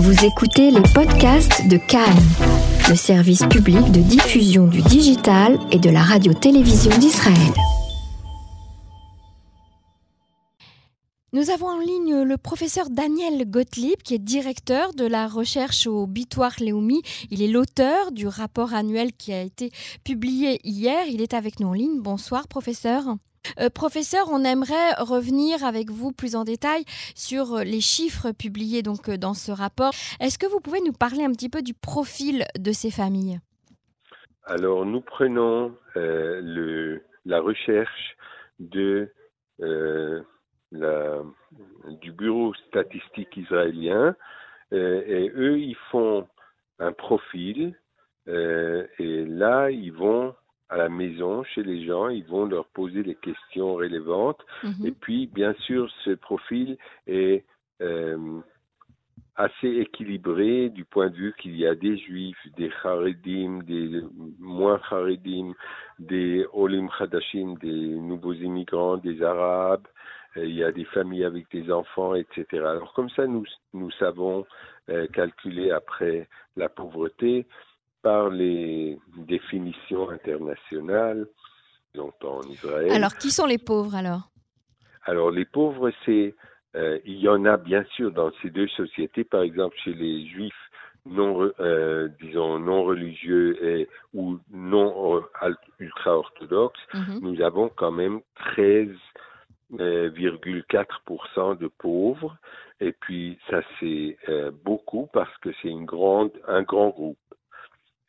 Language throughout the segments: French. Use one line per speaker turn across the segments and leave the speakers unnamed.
Vous écoutez les podcasts de Cannes, le service public de diffusion du digital et de la radio-télévision d'Israël.
Nous avons en ligne le professeur Daniel Gottlieb, qui est directeur de la recherche au Bitoire Leumi. Il est l'auteur du rapport annuel qui a été publié hier. Il est avec nous en ligne. Bonsoir, professeur. Euh, professeur, on aimerait revenir avec vous plus en détail sur euh, les chiffres publiés donc euh, dans ce rapport. Est-ce que vous pouvez nous parler un petit peu du profil de ces familles?
Alors, nous prenons la recherche du Bureau statistique israélien et eux, ils font un profil et là, ils vont à la maison, chez les gens, ils vont leur poser des questions relevantes. Mhm. Et puis, bien sûr, ce profil est euh, assez équilibré du point de vue qu'il y a des juifs, des charedim, des moins charedim, des olim chadashim, des nouveaux immigrants, des arabes, il y a des familles avec des enfants, etc. Alors comme ça, nous, nous savons euh, calculer après la pauvreté par les définitions internationales, dont en Israël.
Alors, qui sont les pauvres alors?
Alors, les pauvres, c'est euh, il y en a bien sûr dans ces deux sociétés, par exemple chez les juifs non, euh, disons, non religieux et, ou non euh, ultra-orthodoxes, mhm. nous avons quand même 13,4% de pauvres. Et puis, ça, c'est beaucoup parce que c'est une grande, un grand groupe.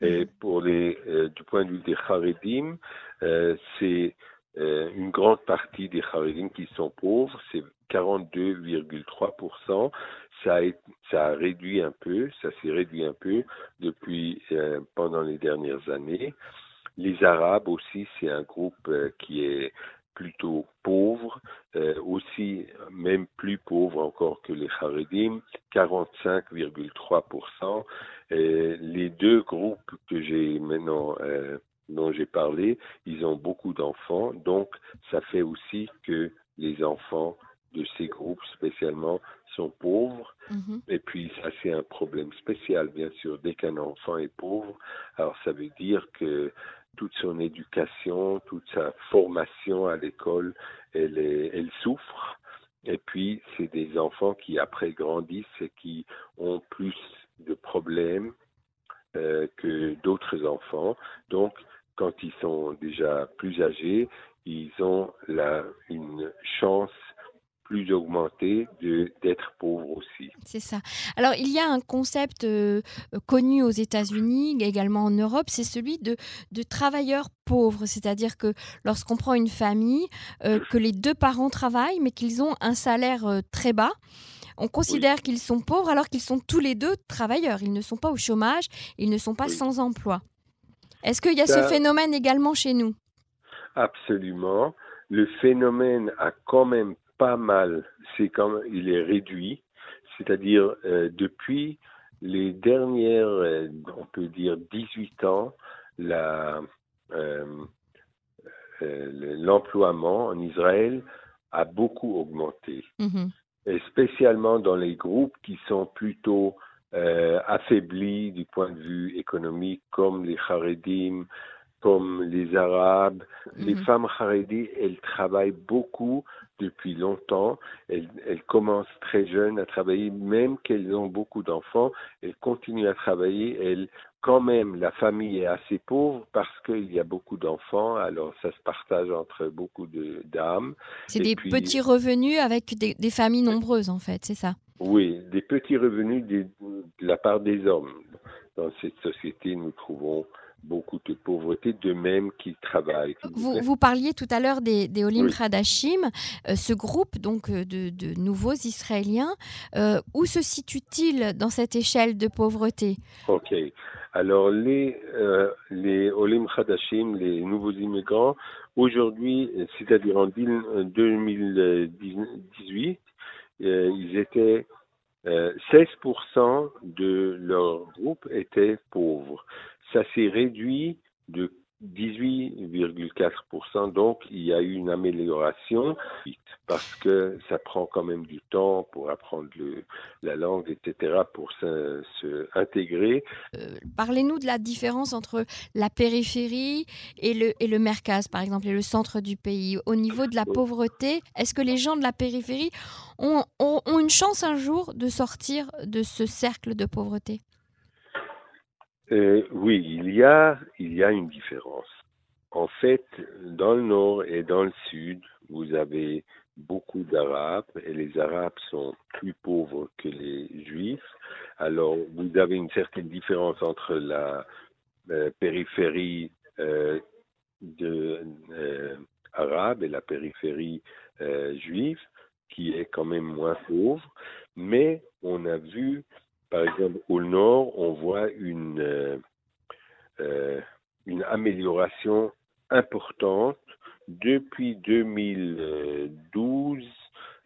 Et pour les, euh, du point de vue des Haredim, euh, c'est euh, une grande partie des Haredim qui sont pauvres, c'est 42,3%. Ça a, ça a réduit un peu, ça s'est réduit un peu depuis pendant les dernières années. Les Arabes aussi, c'est un groupe qui est plutôt pauvre, aussi même plus pauvre encore que les Haredim, 45,3%. Et les deux groupes que j'ai maintenant euh, dont j'ai parlé, ils ont beaucoup d'enfants, donc ça fait aussi que les enfants de ces groupes spécialement sont pauvres. Mhm. Et puis ça c'est un problème spécial, bien sûr. Dès qu'un enfant est pauvre, alors ça veut dire que toute son éducation, toute sa formation à l'école, elle, souffre. Et puis, c'est des enfants qui après grandissent et qui ont plus de problèmes euh, que d'autres enfants. Donc, quand ils sont déjà plus âgés, ils ont la, une chance plus augmentée d'être pauvres aussi.
C'est ça. Alors, il y a un concept euh, connu aux États-Unis, également en Europe, c'est celui de, de travailleurs pauvres. C'est-à-dire que lorsqu'on prend une famille, euh, que les deux parents travaillent, mais qu'ils ont un salaire très bas, on considère qu'ils sont pauvres alors qu'ils sont tous les deux travailleurs. Ils ne sont pas au chômage, ils ne sont pas sans emploi. Est-ce qu'il y a ce phénomène également chez nous?
Absolument. Le phénomène a quand même pas mal, c'est quand il est réduit, c'est-à-dire euh, depuis les dernières, euh, on peut dire 18 ans, euh, l'emploiement en Israël a beaucoup augmenté. Mm-hmm. Et spécialement dans les groupes qui sont plutôt euh, affaiblis du point de vue économique, comme les Haredim, comme les Arabes. Les mhm. femmes Haredi, elles travaillent beaucoup depuis longtemps. Elles, elles, commencent très jeunes à travailler, même qu'elles ont beaucoup d'enfants. Elles continuent à travailler. Elles quand même, la famille est assez pauvre parce qu'il y a beaucoup d'enfants, alors ça se partage entre beaucoup de dames.
C'est des petits revenus avec des, familles nombreuses, en fait, c'est ça?
Oui, des petits revenus de la part des hommes. Dans cette société, nous trouvons beaucoup de pauvreté, de même qu'ils travaillent.
Vous, vous, parliez tout à l'heure des, des Olim Khadashim, euh, ce groupe donc euh, de, de nouveaux Israéliens. Euh, où se situe-t-il dans cette échelle de pauvreté?
Ok. Alors les, les Olim Khadashim, les nouveaux immigrants, aujourd'hui, c'est-à-dire en 2018, ils étaient 16% de leur groupe étaient pauvres ça s'est réduit de 18,4%. Donc, il y a eu une amélioration parce que ça prend quand même du temps pour apprendre le, la langue, etc., pour se, intégrer.
Euh, parlez-nous de la différence entre la périphérie et le, et le Mercaz, par exemple, et le centre du pays. Au niveau de la pauvreté, est-ce que les gens de la périphérie ont, ont, ont une chance un jour de sortir de ce cercle de pauvreté?
Euh, oui, il y a, il y a une différence. En fait, dans le nord et dans le sud, vous avez beaucoup d'Arabes et les Arabes sont plus pauvres que les Juifs. Alors, vous avez une certaine différence entre la euh, périphérie euh, arabe et la périphérie juive, qui est quand même moins pauvre. Mais on a vu par exemple, au nord, on voit une, euh, euh, une amélioration importante depuis 2012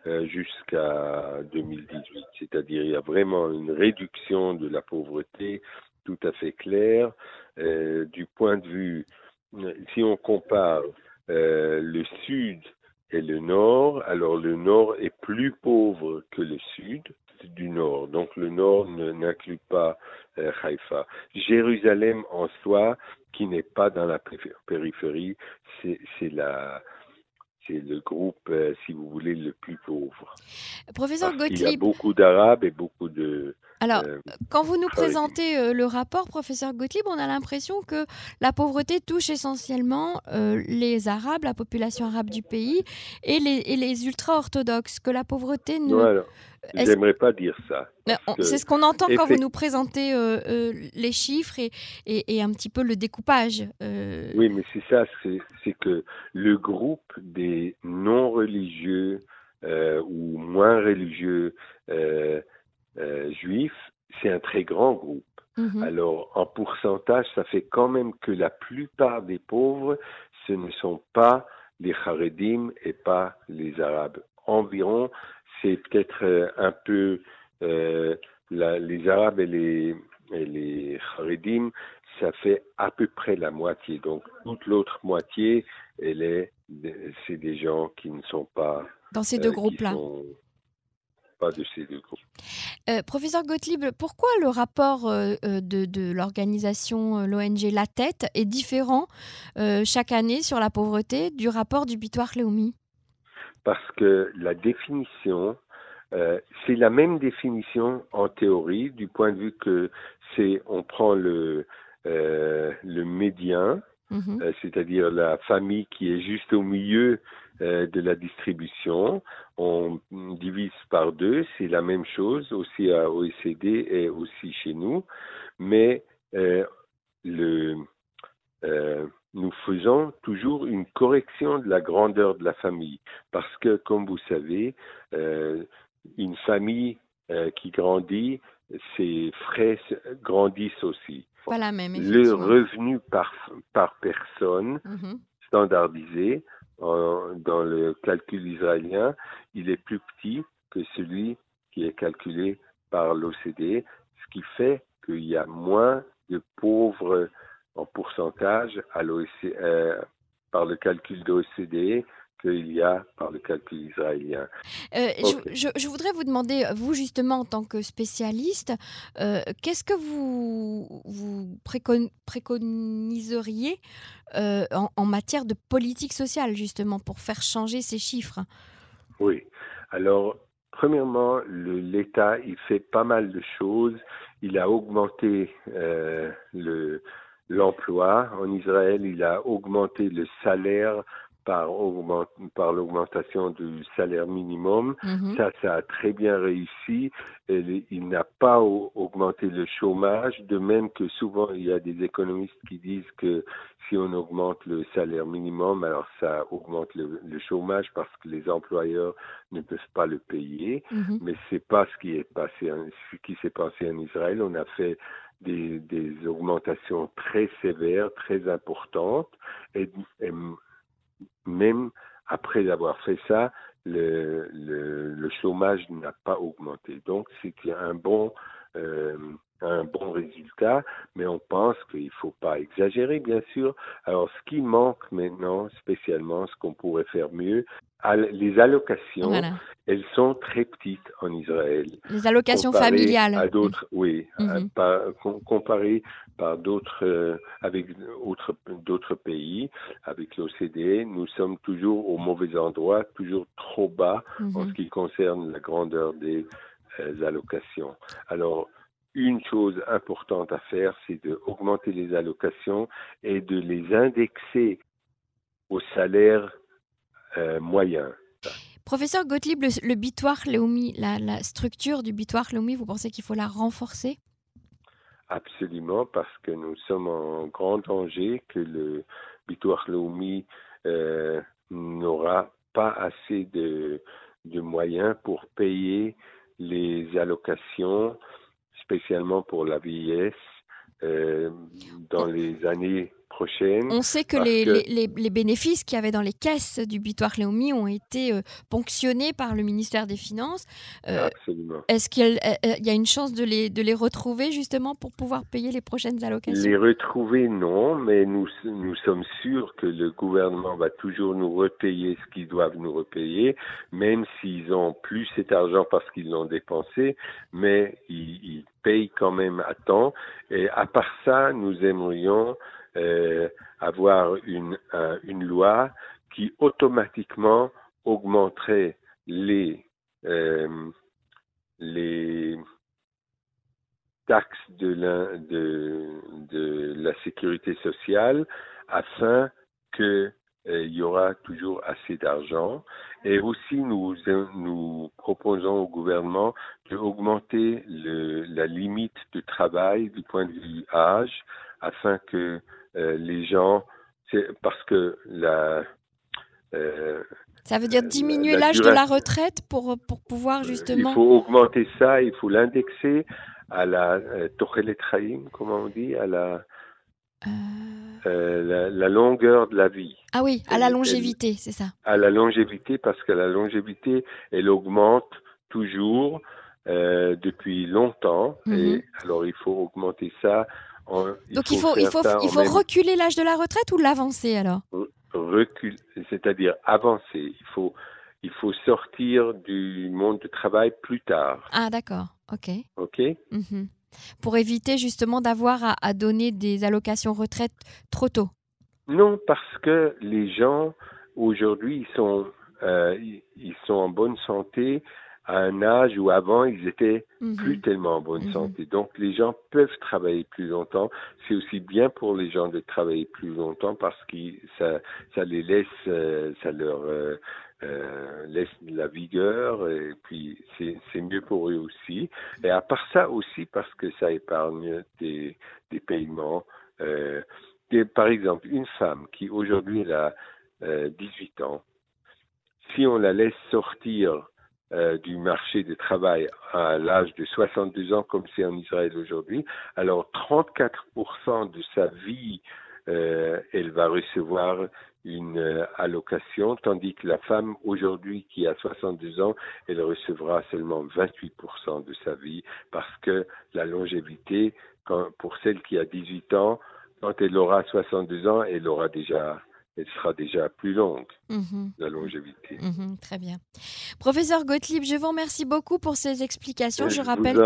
euh, jusqu'à 2018. C'est-à-dire, il y a vraiment une réduction de la pauvreté tout à fait claire. du point de vue, si on compare le sud et le nord, alors le nord est plus pauvre que le sud du nord. Donc le nord n'inclut pas euh, Haïfa. Jérusalem en soi, qui n'est pas dans la périphérie, c'est la c'est le groupe, euh, si vous voulez, le plus pauvre.
Professeur Gottlieb.
Il y a beaucoup d'Arabes et beaucoup de.
Alors, euh, quand vous nous présentez euh, le rapport, professeur Gottlieb, on a l'impression que la pauvreté touche essentiellement les Arabes, la population arabe du pays, et les, et les ultra-orthodoxes, que la pauvreté ne.
J'aimerais pas dire ça.
C'est ce qu'on entend quand vous nous présentez euh, euh, les chiffres et, et, un petit peu le découpage.
Euh. Oui, mais c'est ça, c'est que le groupe des non-religieux ou moins religieux juifs, c'est un très grand groupe. Mhm. Alors, en pourcentage, ça fait quand même que la plupart des pauvres, ce ne sont pas les Haredim et pas les Arabes. Environ c'est peut-être euh, un peu euh, les Arabes et les, et les Haredim, ça fait à peu près la moitié. Donc toute l'autre moitié, elle est, c'est des gens qui ne sont pas
dans ces deux euh, groupes-là.
Pas de ces deux groupes.
professeur Gottlieb, pourquoi le rapport de, de l'organisation, l'ONG La Tête, est différent chaque année sur la pauvreté du rapport du Bitoire Léomi?
Parce que la définition, euh, c'est la même définition en théorie, du point de vue que c'est, on prend le, euh, le médian, mhm. euh, c'est-à-dire la famille qui est juste au milieu euh, de la distribution, on divise par deux, c'est la même chose aussi à OECD et aussi chez nous, mais euh, le euh, nous faisons toujours une correction de la grandeur de la famille. Parce que, comme vous savez, euh, une famille euh, qui grandit, ses frais grandissent aussi.
Pas la même,
Le revenu par, par personne mm-hmm. standardisé dans le calcul israélien, il est plus petit que celui qui est calculé par l'OCDE, ce qui fait qu'il y a moins de pauvres en pourcentage à euh, par le calcul de l'OCDE qu'il y a par le calcul israélien.
Euh, je, voudrais vous demander, vous justement en tant que spécialiste, euh, qu'est-ce que vous, vous préconiseriez en, en, matière de politique sociale justement pour faire changer ces chiffres?
Oui, alors premièrement, l'État, il fait pas mal de choses. Il a augmenté le l'emploi. En Israël, il a augmenté le salaire par, par l'augmentation du salaire minimum. Mhm. Ça, ça a très bien réussi. il n'a pas augmenté le chômage, de même que souvent il y a des économistes qui disent que si on augmente le salaire minimum, alors ça augmente le, chômage parce que les employeurs ne peuvent pas le payer. Mhm. Mais c'est pas ce qui est passé, ce qui s'est passé en Israël. On a fait des, augmentations très sévères, très importantes, et, même après avoir fait ça, le, chômage n'a pas augmenté. Donc, c'était un bon, euh, un bon résultat, mais on pense qu'il ne faut pas exagérer, bien sûr. Alors, ce qui manque maintenant, spécialement, ce qu'on pourrait faire mieux, les allocations, elles sont très petites en Israël.
Les allocations familiales.
À d'autres, oui, comparé par d'autres, euh, avec d'autres pays, avec l'OCDE, nous sommes toujours au mauvais endroit, toujours trop bas en mhm. ce qui concerne la grandeur des euh, allocations. Alors, une chose importante à faire, c'est d'augmenter les allocations et de les indexer au salaire euh, moyen.
Professeur Gottlieb, le, bitoire Léomi, la, structure du bitoire vous pensez qu'il faut la renforcer?
Absolument, parce que nous sommes en grand danger que le bitoire euh, n'aura pas assez de, de moyens pour payer les allocations, spécialement pour la vieillesse, euh, dans les années
on sait que les, bénéfices qu'il y avait dans les caisses du Bitoire Léomi ont été euh, ponctionnés par le ministère des Finances.
Euh, Absolument.
Est-ce qu'il y, a une chance de les, de les retrouver justement pour pouvoir payer les prochaines allocations?
Les retrouver, non, mais nous, nous sommes sûrs que le gouvernement va toujours nous repayer ce qu'ils doivent nous repayer, même s'ils ont plus cet argent parce qu'ils l'ont dépensé, mais ils, ils payent quand même à temps. Et à part ça, nous aimerions euh, avoir une, une loi qui automatiquement augmenterait les, euh, les taxes de la, sécurité sociale afin que euh, il y aura toujours assez d'argent. Et aussi, nous, nous proposons au gouvernement d'augmenter la limite de travail du point de vue âge afin que euh, les gens, parce que la...
Euh, ça veut dire diminuer l'âge de la retraite pour, pour pouvoir justement...
Il faut augmenter ça, il faut l'indexer à la euh, comment on dit, à la, euh, la, longueur de la vie.
Ah oui, à la longévité, c'est ça.
À la longévité, parce que la longévité, elle augmente toujours depuis longtemps. Et mhm. alors, il faut augmenter ça
donc il faut, il faut, il faut reculer l'âge de la retraite ou l'avancer alors?
Recul, c'est-à-dire avancer. Il faut, il faut sortir du monde du travail plus tard.
Ah d'accord, ok.
Ok?
Mhm. Pour éviter justement d'avoir à, donner des allocations retraite trop tôt?
Non, parce que les gens aujourd'hui ils sont, euh, ils sont en bonne santé à un âge où avant ils étaient mhm. plus tellement en bonne mhm. santé. Donc les gens peuvent travailler plus longtemps. C'est aussi bien pour les gens de travailler plus longtemps parce que ça, ça les laisse, euh, ça leur euh, euh, laisse la vigueur et puis c'est mieux pour eux aussi. Et à part ça aussi parce que ça épargne des, des paiements. Euh, par exemple, une femme qui aujourd'hui a 18 ans, si on la laisse sortir euh, du marché du travail à l'âge de 62 ans, comme c'est en Israël aujourd'hui, alors 34% de sa vie, euh, elle va recevoir une euh, allocation, tandis que la femme aujourd'hui qui a 62 ans, elle recevra seulement 28% de sa vie parce que la longévité, quand, pour celle qui a 18 ans, quand elle aura 62 ans, elle aura déjà elle sera déjà plus longue, mhm. la longévité.
Mhm, très bien. Professeur Gottlieb, je vous remercie beaucoup pour ces explications. Je, rappelle,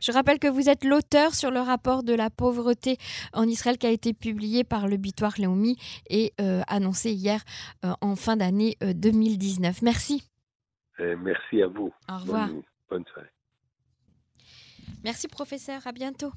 je rappelle que vous êtes l'auteur sur le rapport de la pauvreté en Israël qui a été publié par le Bitoire Léomi et euh, annoncé hier euh, en fin d'année 2019. Euh, merci.
merci à vous.
Au revoir.
bonne soirée.
Merci professeur, à bientôt.